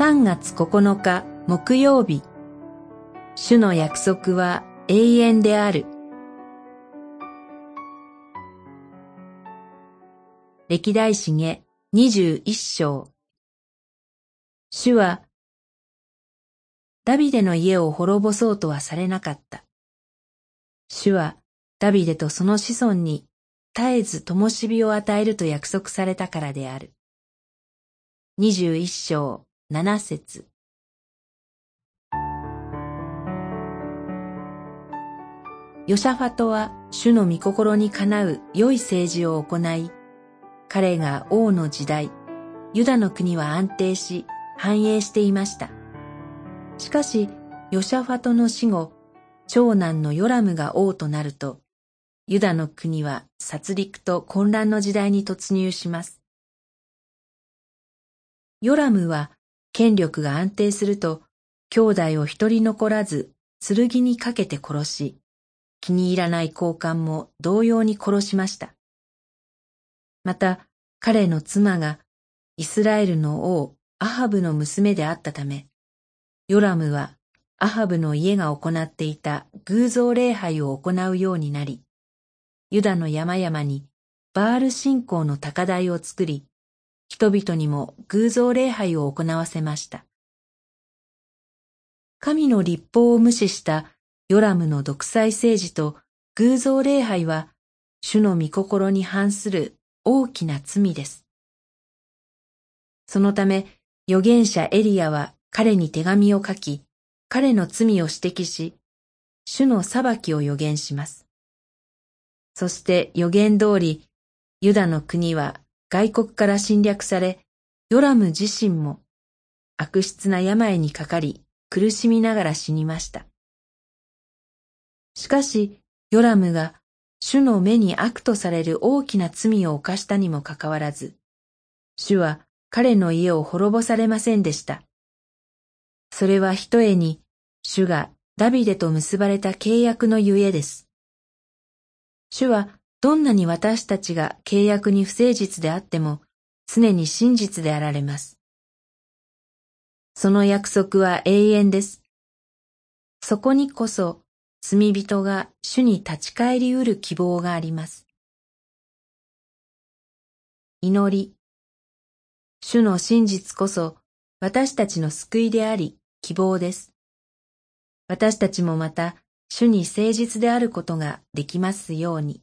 3月9日木曜日主の約束は永遠である歴代史下21章主はダビデの家を滅ぼそうとはされなかった。主はダビデとその子孫に絶えず灯火を与えると約束されたからである。二十一章七節ヨシャファトは主の御心にかなう良い政治を行い、彼が王の時代、ユダの国は安定し繁栄していました。しかし、ヨシャファトの死後、長男のヨラムが王となると、ユダの国は殺戮と混乱の時代に突入します。ヨラムは権力が安定すると、兄弟を一人残らず剣にかけて殺し、気に入らない交換も同様に殺しました。また、彼の妻がイスラエルの王アハブの娘であったため、ヨラムはアハブの家が行っていた偶像礼拝を行うようになり、ユダの山々にバール信仰の高台を作り、人々にも偶像礼拝を行わせました。神の立法を無視したヨラムの独裁政治と偶像礼拝は、主の御心に反する大きな罪です。そのため、預言者エリアは彼に手紙を書き、彼の罪を指摘し、主の裁きを予言します。そして予言通り、ユダの国は外国から侵略され、ヨラム自身も悪質な病にかかり苦しみながら死にました。しかし、ヨラムが主の目に悪とされる大きな罪を犯したにもかかわらず、主は彼の家を滅ぼされませんでした。それはひとえに主がダビデと結ばれた契約のゆえです。主はどんなに私たちが契約に不誠実であっても常に真実であられます。その約束は永遠です。そこにこそ罪人が主に立ち返りうる希望があります。祈り。主の真実こそ私たちの救いであり希望です。私たちもまた主に誠実であることができますように。